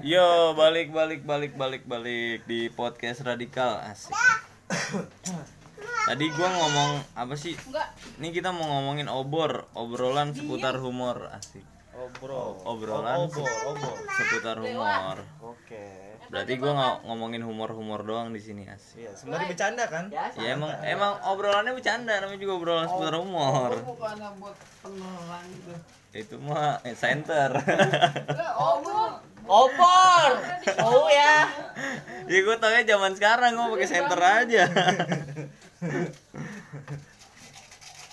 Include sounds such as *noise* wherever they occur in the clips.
Yo, balik balik balik balik balik di podcast radikal asik. Tadi gua ngomong apa sih? Enggak. Ini kita mau ngomongin obor, obrolan seputar humor asik. Bro. Obrolan obor, obor. seputar humor. Oke. Berarti gua nggak ngomongin humor-humor doang di sini asik. Iya, sebenarnya bercanda kan? Ya emang emang obrolannya bercanda namanya juga obrolan seputar humor. bukan buat penerangan gitu Itu mah eh, center. *laughs* oh bu Opor. *laughs* Oh ya. ya gua taunya zaman sekarang gua pakai center aja. *laughs*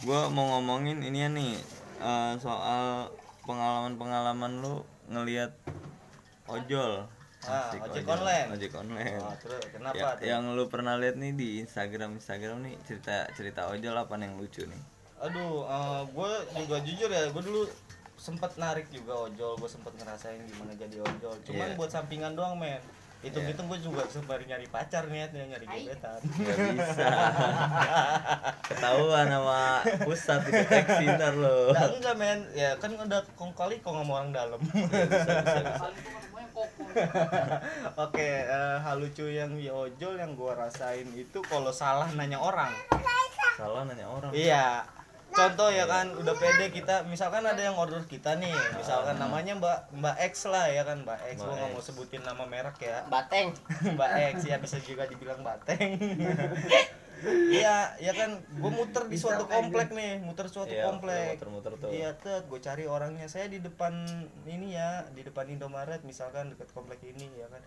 gua mau ngomongin ini ya nih eh, soal pengalaman-pengalaman lu ngelihat ojol. Ah, ojek online. Ojek online. Oh, terus kenapa Ya, tuh? yang lu pernah lihat nih di Instagram Instagram nih cerita cerita ojol apa yang lucu nih? Aduh, gue juga jujur ya, gue dulu sempet narik juga ojol, gue sempet ngerasain gimana jadi ojol. Cuman Iya. buat sampingan doang men. Itu Iya. gitu gue juga sembari nyari pacar niatnya nyari gebetan. Gak *laughs* bisa. Ketahuan sama pusat deteksi ntar lo. Nah, enggak men, ya kan udah kong kali kok ngomong orang dalam. semuanya koko *laughs* Oke, eh, hal lucu yang di ojol yang gue rasain itu kalau salah nanya orang. Salah nanya orang. Iya. Contoh ya kan udah pede kita misalkan ada yang order kita nih misalkan namanya Mbak Mbak X lah ya kan Mbak X gua nggak mau sebutin nama merek ya. Bateng. *laughs* Mbak X ya bisa juga dibilang Bateng. *laughs* Iya ya kan gue muter di suatu komplek nih muter suatu Iya, komplek. muter-muter tuh. Iya tuh gue cari orangnya. Saya di depan ini ya di depan Indomaret misalkan dekat komplek ini ya kan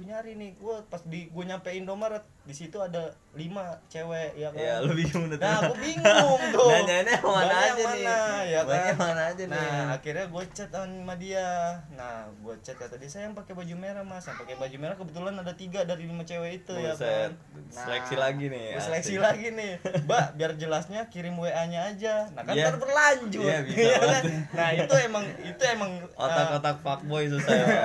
gue nyari nih gue pas di gue nyampe Indomaret di situ ada lima cewek ya kan Ya lu bingung. Nah, aku bingung *laughs* tuh. Nanyanya yang mana Banyak aja nih? mana, ya Banyak kan? mana aja nih? Nah, akhirnya gue chat sama dia. Nah, gue chat kata dia saya yang pakai baju merah mas, yang pakai baju merah kebetulan ada tiga dari lima cewek itu ya Buset. kan. Seleksi lagi nih, Gua seleksi asik. lagi nih, Mbak. Biar jelasnya kirim WA-nya aja. Nah kan ntar berlanjut. Iya, bisa Iya *laughs* kan? Nah itu emang itu emang uh, Otak-otak fuckboy susah ya.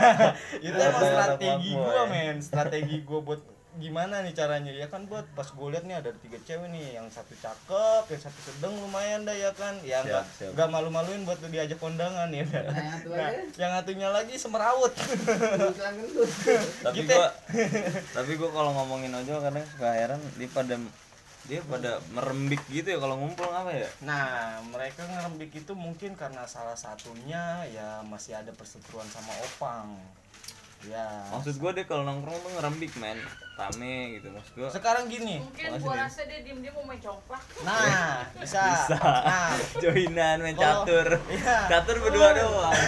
*laughs* itu emang strategi gue men. Strategi gue buat gimana nih caranya? Ya kan buat pas gue liat nih ada tiga cewek nih yang satu cakep yang satu sedang lumayan dah ya kan? Ya nggak malu-maluin buat diajak kondangan ya kan? Nah, nah yang satunya lagi semerawut. Tapi Gitu. gua *laughs* tapi gua kalau ngomongin ojol kadang suka heran dia pada dia pada merembik gitu ya kalau ngumpul apa ya? nah mereka ngerembik itu mungkin karena salah satunya ya masih ada perseteruan sama opang ya Maksud gua dia kalau nongkrong tuh ngerembik men, rame gitu maksud gua. sekarang gini Mungkin Din. rasa dia diem-diem mau main congklak. nah *laughs* bisa, Bisa. nah *laughs* Joinan main Kalau- catur. Iya. Catur berdua doang. *laughs*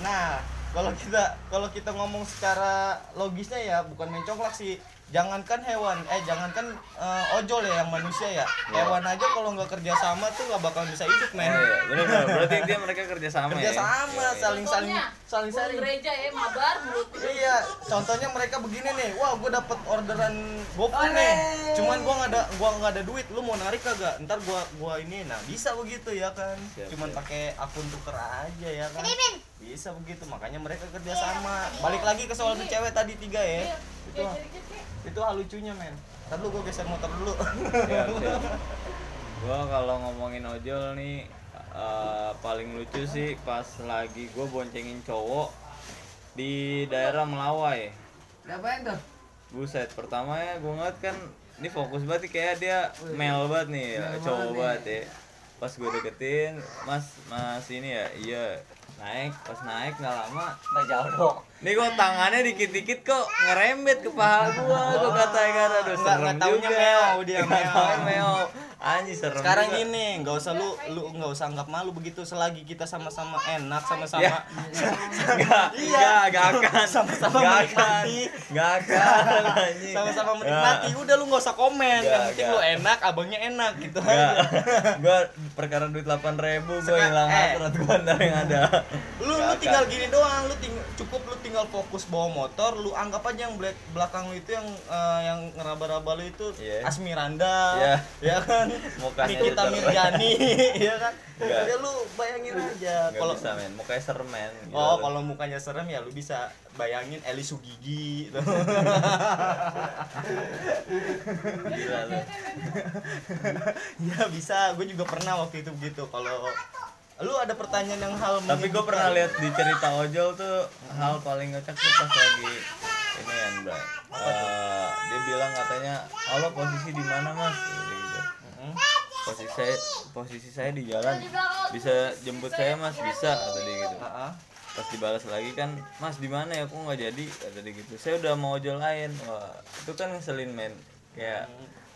Nah, kalau kita kalau kita ngomong secara logisnya ya bukan main congklak sih. Jangankan hewan, eh jangankan eh, ojol ya yang manusia ya. Hewan aja kalau nggak kerja sama tuh nggak bakal bisa hidup, men. Oh, iya, bener bener. Berarti dia mereka kerja sama Kerja ya. sama, saling saling saling gua saling. gereja ya mabar mulut. Iya, contohnya mereka begini nih. Wah, gue dapet orderan GoFood nih. Cuman gua nggak ada gua nggak ada duit. Lu mau narik kagak? Ntar gua gua ini. Nah, bisa begitu ya kan. Siap, Cuman pakai akun tuker aja ya kan. Bisa begitu. Makanya mereka kerja sama. Balik lagi ke soal tuh cewek tadi tiga ya. Iya, Itu. Itu hal lucunya, men. Ntar lu gua geser motor dulu. Siap. *laughs* Gua kalau ngomongin ojol nih eh, paling lucu sih pas lagi gua boncengin cowok di daerah Melawai. Ngapain tuh? Buset, pertama ya gue ngeliat kan ini fokus banget nih, kayak dia mel banget nih, cowok banget ya. Pas gue deketin, mas, mas ini ya, iya naik, pas naik nggak lama, Nggak jauh dong. nih kok tangannya dikit-dikit kok ngerembet ke paha gua, gue kata kan, aduh Nggak- taunya juga. meo, dia meo. meo. Anjir serem Sekarang juga. gini, nggak usah lu lu nggak usah anggap malu begitu selagi kita sama-sama enak sama-sama Ya. Gak, gak, gak akan Sama-sama menikmati. Gak akan sama-sama menikmati udah lu nggak usah komen Nggak, yang penting nggak. lu enak abangnya enak gitu Gak, aja gue perkara duit 8 ribu Seka- hilang eh. gue ntar yang ada lu lu Nggak tinggal gini doang lu ting cukup lu tinggal fokus bawa motor lu anggap aja yang belak- belakang lu itu yang eh, yang ngeraba-raba lu itu Iya. Asmiranda Iya. ya kan Mukanya Nikita gitu. Mirjani *laughs* ya kan? Ya lu bayangin aja kalau bisa men, mukanya serem men Gila Oh, kalau mukanya serem ya lu bisa bayangin Eli Sugigi gitu. *laughs* Gila lu. Ya bisa, gue juga pernah waktu itu begitu. Kalau lu ada pertanyaan yang hal tapi gue pernah lihat di cerita ojol tuh hal paling ngecek tuh pas lagi ini kan bray Eh, dia bilang katanya Allah posisi di mana mas? Gitu gitu. Posisi saya posisi saya di jalan. Bisa jemput saya mas? Bisa kata dia gitu. pas dibalas lagi kan mas di mana ya? Kok nggak jadi? Kata dia gitu. Saya udah mau ojol lain. Wah itu kan ngeselin men. Kayak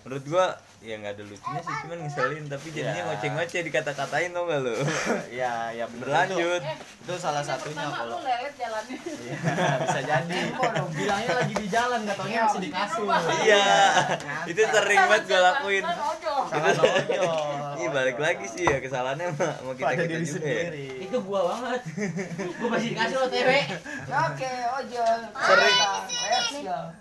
menurut gua ya nggak ada lucunya sih cuman ngeselin. Tapi jadinya Ya. ngoceh-ngoceh dikata-katain tau gak lu? *laughs* Ya ya bener. Berlanjut. Itu, itu salah satunya kalau lu lelet jalannya. *laughs* Iya, bisa jadi. Bilangnya lagi di jalan, nggak taunya masih di kasur. iya. Itu sering banget gua lakuin Ojol. Salah ojol. *laughs* Iya balik lagi sih ya kesalahannya sama sama kita pada kita diri juga ya. Itu gua banget. *laughs* gua masih dikasih lo TW. Oke, ojol. Sering.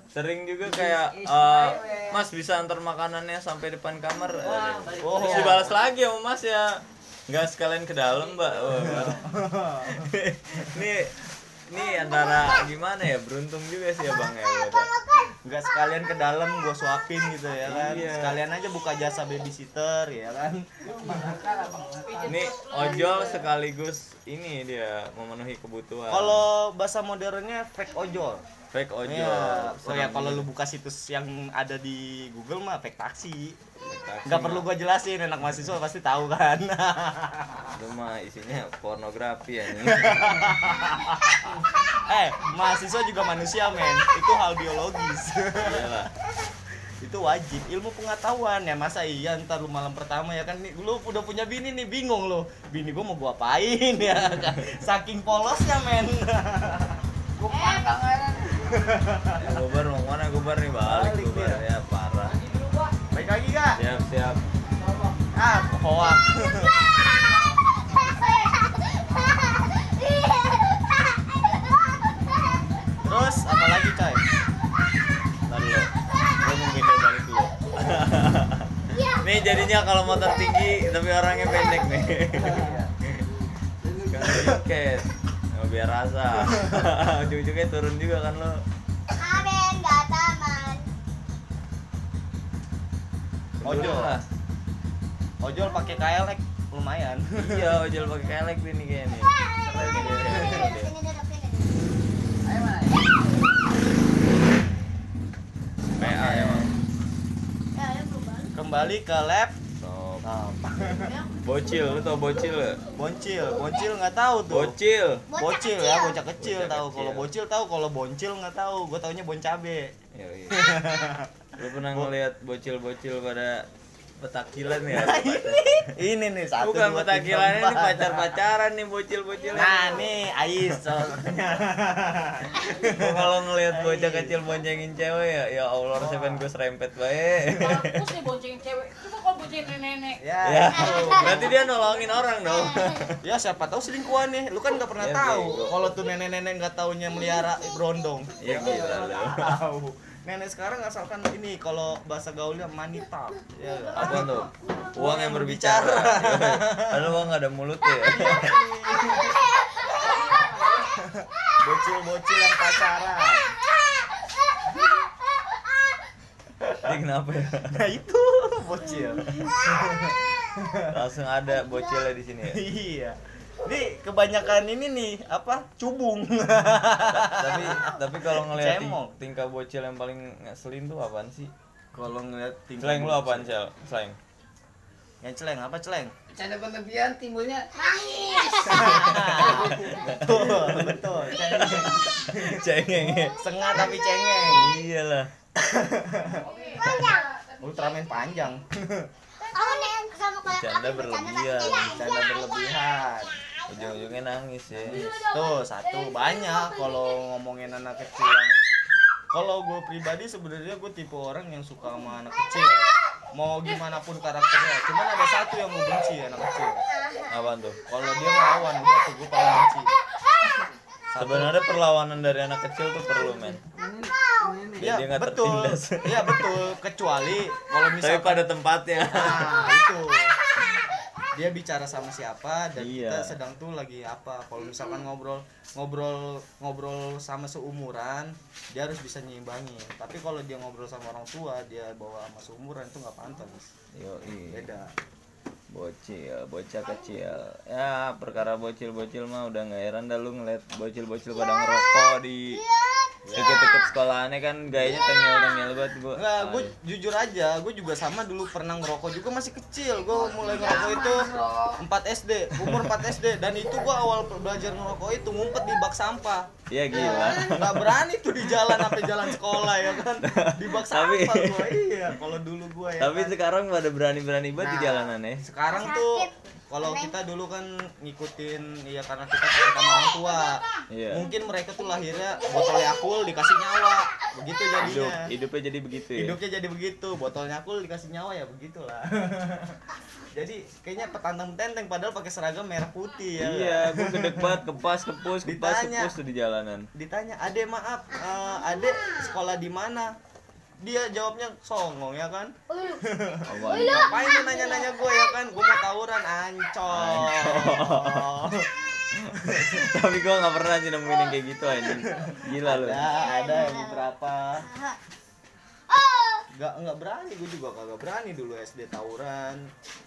Sering juga kayak eh, Mas bisa antar makanannya sampai depan kamar. Wah, Oh. Dibalas lagi sama Mas ya. Nggak sekalian ke dalam, Mbak. Wah, *laughs* Ini ini antara gimana ya? Beruntung juga sih ya, Bang ya. Nggak sekalian ke dalam gua suapin gitu ya kan. Iya. Sekalian aja buka jasa babysitter ya kan. Ini ojol sekaligus ini dia memenuhi kebutuhan. Kalau bahasa modernnya fake ojol. Fake ojol. Iya. Oh ya kalau lu buka situs yang ada di Google mah fake taksi. Fake taksi Nggak perlu gua jelasin, anak mahasiswa pasti tahu kan. *laughs* Itu mah isinya pornografi ya. *laughs* eh, mahasiswa juga manusia, men. Itu hal biologis. Iyalah. *laughs* itu wajib ilmu pengetahuan ya masa iya ntar lu malam pertama ya kan nih, lu udah punya bini nih bingung lu bini gua mau gua apain ya kan saking polosnya men Gua aja. *laughs* Ya, gobar mau mana gobar nih balik, Balik gobar dia. ya parah. baik lagi gak Siap siap. ah hoak terus apa lagi coy Ntar dulu. Gua nungguin dia balik dulu. *laughs* nih jadinya kalau motor tinggi tapi orangnya pendek nih. *laughs* kan Oh, biar rasa. *laughs* Ujung-ujungnya turun juga kan lo. Ojol. lah. ojol pakai KLX lumayan Iya, *laughs* ojol pakai kelek nih kayaknya. Keren nih dia, dia, dia. Ayo mana? PA emang. kembali ke lab Nah, *laughs* Bocil, lu tau bocil ya? boncil boncil nggak tahu tuh. Bocil. bocil ya bocah kecil Bocah tahu. Kalau bocil tahu kalau boncil nggak tahu. Gue taunya bon cabe Yoi. *laughs* Lu pernah ngeliat bocil-bocil pada petakilan ya? ini nih satu Bukan petakilan ini empat. pacar-pacaran nih bocil-bocil. nah nih Ais kalau ngeliat bocah kecil boncengin cewek ya, ya Allah rasanya pengen gue serempet bae. Bagus nih boncengin cewek. Coba kalau boncengin nenek-nenek. ya, ya, berarti dia nolongin orang dong. ya siapa tahu selingkuhan nih lu kan nggak pernah Ya, tahu kalau tuh nenek-nenek nggak taunya melihara berondong Ya gila lu. tahu nenek sekarang asalkan ini kalau bahasa gaulnya manita ya Apa tuh? Uang yang berbicara. Padahal uang gak ada mulutnya ya. bocil-bocil yang pacaran Ini kenapa ya? nah itu bocil Langsung ada bocilnya di sini ya. iya Nih kebanyakan ini nih apa cubung. Tapi tapi kalau ngeliat tingkah bocil yang paling ngeselin tuh apaan sih? kalau ngeliat tingkah Slang lu apaan, Cel? Slang. yang celeng apa celeng? Canda berlebihan timbulnya betul betul. Cengeng. Cengeng sengah tapi cengeng. Iyalah. Ultraman panjang. Bercanda berlebihan. canda berlebihan Ujung-ujungnya nangis ya. tuh satu. Banyak kalau ngomongin anak kecil yang kalau gue pribadi sebenarnya gue tipe orang yang suka sama anak kecil mau gimana pun karakternya. Cuman ada satu yang gue benci anak kecil. Apaan tuh? kalau dia ngelawan udah tuh gue paling benci. Sebenarnya perlawanan dari anak kecil tuh perlu, men. Iya betul. tertindas. iya betul. Kecuali kalau misalkan pada tempatnya. nah itu dia bicara sama siapa dan Iya. kita sedang tuh lagi apa. Kalau misalkan ngobrol ngobrol ngobrol sama seumuran dia harus bisa nyimbangin. Tapi kalau dia ngobrol sama orang tua dia bawa sama seumuran itu nggak pantas. Yo, beda bocil bocah kecil ya perkara bocil-bocil mah udah nggak heran dah lu ngeliat bocil-bocil pada ngerokok di deket-deket sekolahannya kan gayanya tengil-tengil banget gua Enggak, gue jujur aja, gue juga sama dulu pernah ngerokok juga masih kecil. Gue mulai ngerokok itu 4 SD, umur 4 SD dan itu gue awal belajar ngerokok itu ngumpet di bak sampah. iya gila Nggak berani tuh di jalan sampai jalan sekolah ya kan. Di bak Tapi- sampah gue. Iya, kalau dulu gue ya. tapi kan. sekarang pada berani-berani banget di Nah, jalanan ya Sekarang tuh kalau kita dulu kan ngikutin ya karena kita sama orang tua. Iya. Mungkin mereka tuh lahirnya botol Yakult dikasih nyawa. Begitu hidup jadinya. hidupnya jadi begitu ya hidupnya jadi begitu botolnya aku dikasih nyawa ya begitulah *laughs* jadi kayaknya petantang tenteng padahal pakai seragam merah putih ya iya gua gede banget kepas kepus kepas Ditanya. kepus tuh di jalanan ditanya ade maaf eh, ade sekolah di mana dia jawabnya songong ya kan? Apa *laughs* ngapain lu nanya-nanya gue ya kan? Gue mau tawuran ancol. *laughs* Tapi gua nggak pernah sih nemuin yang kayak gitu anjing. Gila lu. Ada ada yang beberapa. Nggak nggak berani gue juga kagak berani dulu SD tawuran.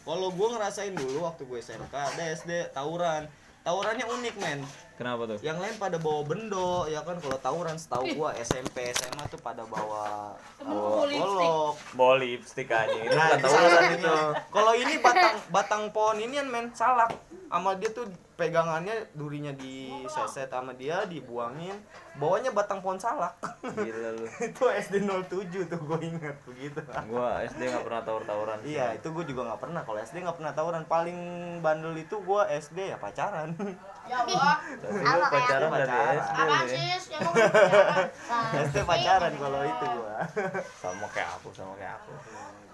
Kalau gue ngerasain dulu waktu gue SMK ada SD tawuran tawurannya unik men. Kenapa tuh? Yang lain pada bawa bendo ya kan? Kalau tawuran setahu gua SMP SMA tuh pada bawa Semua bawa bawa golok anjing itu Nah, bukan itu tawuran Kalau ini batang batang pohon ini kan men salak. Sama dia tuh pegangannya durinya diseset sama dia dibuangin. Bawahnya batang pohon salak. gila lu *laughs* itu SD 07 tuh gue inget begitu. gua SD nggak pernah tawur-tawuran sih. Iya, itu gue juga nggak pernah. Kalau SD nggak pernah tawuran. Paling bandel itu gue SD ya pacaran. Ya Allah. Lu pacaran dari Pacaran. SD ya? sih? *laughs* Ya pacaran. *laughs* SD pacaran kalau itu gue. sama kayak aku sama kayak aku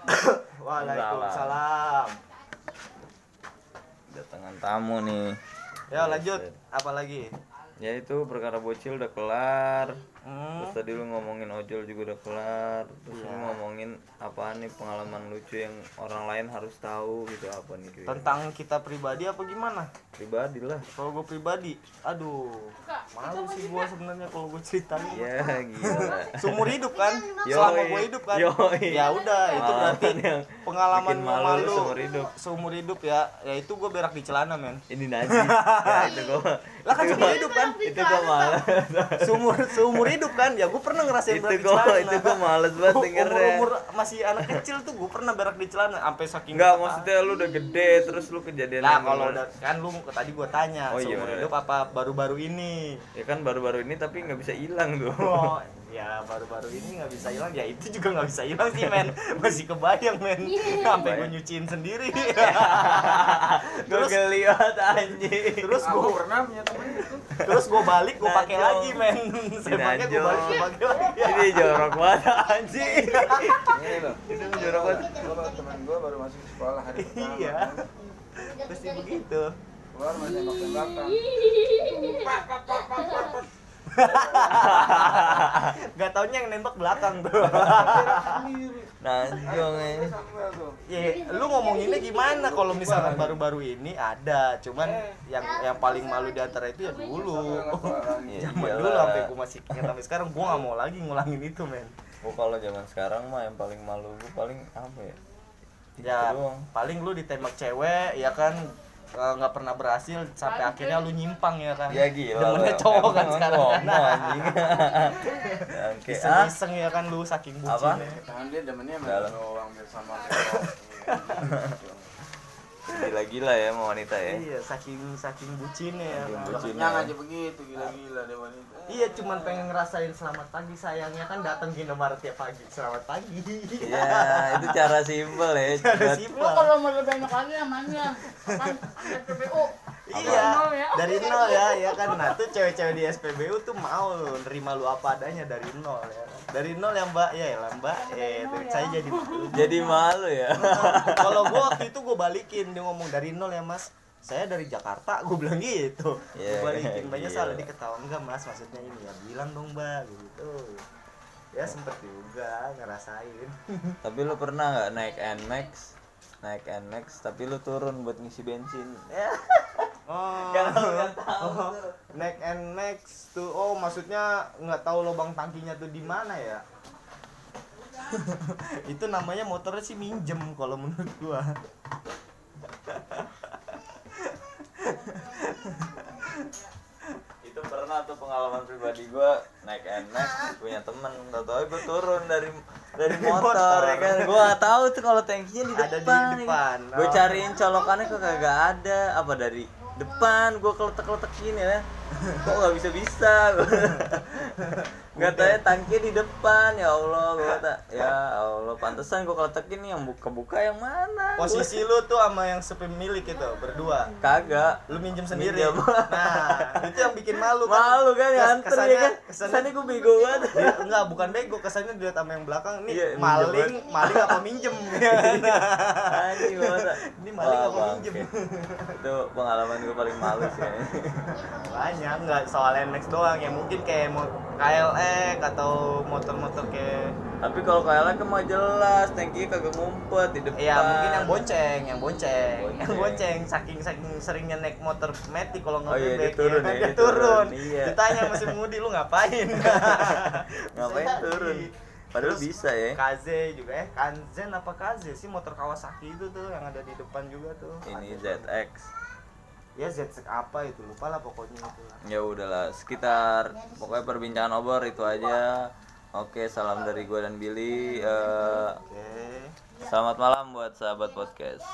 *coughs* Waalaikumsalam. Datangan tamu nih. Ya lanjut, apa lagi? ya itu perkara bocil udah kelar Hmm. terus tadi lu ngomongin ojol juga udah kelar terus lu ngomongin apaan nih pengalaman lucu yang orang lain harus tahu gitu apa nih Tentang kita pribadi apa gimana? pribadi lah Kalau gue pribadi, aduh, malu sih gue sebenarnya kalau gue ceritain. ya gila Seumur hidup kan, Yoi. selama gue hidup kan. Yoi. Ya udah, itu berarti Pengalaman yang pengalaman bikin malu malu, seumur hidup. Seumur hidup ya, ya itu gue berak di celana men. ini najis ya itu gua Lah kan seumur hidup kan, itu gua malas seumur seumur hidup kan, ya gue pernah ngerasain itu berak di gua celana. itu gua males banget umur, dengernya umur masih anak kecil tuh gue pernah berak di celana sampai saking Enggak, apa. maksudnya lu udah gede terus lu kejadian Nah kalau udah kan lu tadi gue tanya Oh, iya, seumur bener. hidup apa baru-baru ini ya kan baru-baru ini tapi nggak bisa hilang tuh Oh, ya baru-baru ini nggak bisa hilang. Ya itu juga nggak bisa hilang sih men. *laughs* Masih kebayang men. Sampai gue nyuciin sendiri. Gue *laughs* terus banget anjing. terus gue pernah punya temen gitu. terus gue balik gue pakai lagi men. Saya pakai gue balik gue pakai lagi. *laughs* Ini jorok banget anjing. Ini loh. itu jorok banget. Gua teman gua baru masuk sekolah hari pertama. iya pasti begitu Keluar masih nembak tembakan. *laughs* Gak taunya yang nembak belakang tuh ini Samuel tuh. Ya, lu ngomonginnya gimana kalau misalkan baru-baru ini? Ada, cuman yang yang paling malu di antara itu ya dulu. Iya, Zaman dulu sampai gua masih ingat sampai sekarang gua nggak mau lagi ngulangin itu, men. gua kalau zaman sekarang mah yang paling malu gua paling apa ya? Ya, paling lu ditembak cewek ya kan eh, nggak pernah berhasil sampai akhirnya lu nyimpang ya kan. ya gila Demennya lu. cowok kan Emang sekarang kan. anjing Oke, ah Iseng-iseng ya kan lu saking Apa? bucinnya. Tangan dia demennya sama biar sama *laughs* gila-gila ya sama wanita ya Iya, saking saking bucinnya ya. Saking kan. bucin. Kenyang aja begitu gila-gila deh wanita. Iya, cuman pengen ngerasain selamat pagi sayangnya kan datang ke Indomaret tiap pagi. Selamat pagi. ya itu cara simpel ya Cara buat- simpel. Kalau mau lebih banyak lagi namanya. SPBU. Iya, ya. dari nol ya, ya kan. Nah tuh cewek-cewek di SPBU tuh mau nerima lu apa adanya dari nol ya. Dari nol ya mbak, ya lah mbak. Eh, saya jadi *laughs* jadi malu ya kalau gua waktu itu gua balikin dia ngomong dari nol ya mas. Saya dari Jakarta, gue bilang gitu. Iya, Gua balikin banyak gila. salah diketawa enggak mas, maksudnya ini ya bilang dong mbak gitu. Ya sempet juga ngerasain. *laughs* tapi lu pernah nggak naik Nmax naik Nmax tapi lu turun buat ngisi bensin Ya. *laughs* Oh, Nggak tahu, oh, neck and max tuh, oh maksudnya nggak tahu lubang tangkinya tuh di mana ya? *laughs* itu namanya motornya sih minjem kalau menurut gua. Itu pernah tuh pengalaman pribadi gue naik NX punya temen. Tau tau gue turun dari dari motor, ya kan? Gue gak tahu tuh kalau tankinya di depan Ada di depan. gue Oh. cariin colokannya kok kagak ada. Apa dari depan? Gue keletek keletekin ya kok nggak bisa bisa *laughs* nggak tahu ya tangkinya di depan ya allah gue kata ya allah pantesan gue keletekin nih yang buka buka yang mana Gua- Posisi lu tuh sama yang sepemilik itu berdua. kagak Lu minjem sendiri. Minjem. Nah, itu yang bikin malu kan. malu kan Kes- nganter ya kan kesannya kesannya gue bego banget dia, enggak bukan bego kesannya dilihat sama yang belakang nih Iya, minjem maling maling apa minjem *laughs* ya? Anjing Ini maling apa minjem? Itu pengalaman gue paling malu sih. banyak nggak soal NX doang ya mungkin kayak mau KLX atau motor-motor kayak Tapi kalau kayak kan mah jelas, tanki kagak ngumpet di depan. ya mungkin yang bonceng yang bonceng Bonceng. yang bonceng saking saking seringnya naik motor metik kalau nggak Oh iya, dia turun kan? ya, dia dia turun turun, iya. ditanya mesin mudi lu ngapain *laughs* Ngapain turun? jadi. Padahal Terus bisa ya. KZ juga eh Kanzen apa KZ sih motor Kawasaki itu tuh yang ada di depan juga tuh Ini. ZX. Ya ZX apa itu lupa lah pokoknya itu lah Ya udahlah, sekitar pokoknya perbincangan obor itu aja. Oke, salam dari gue dan Billy. Eh, oke selamat malam buat sahabat podcast.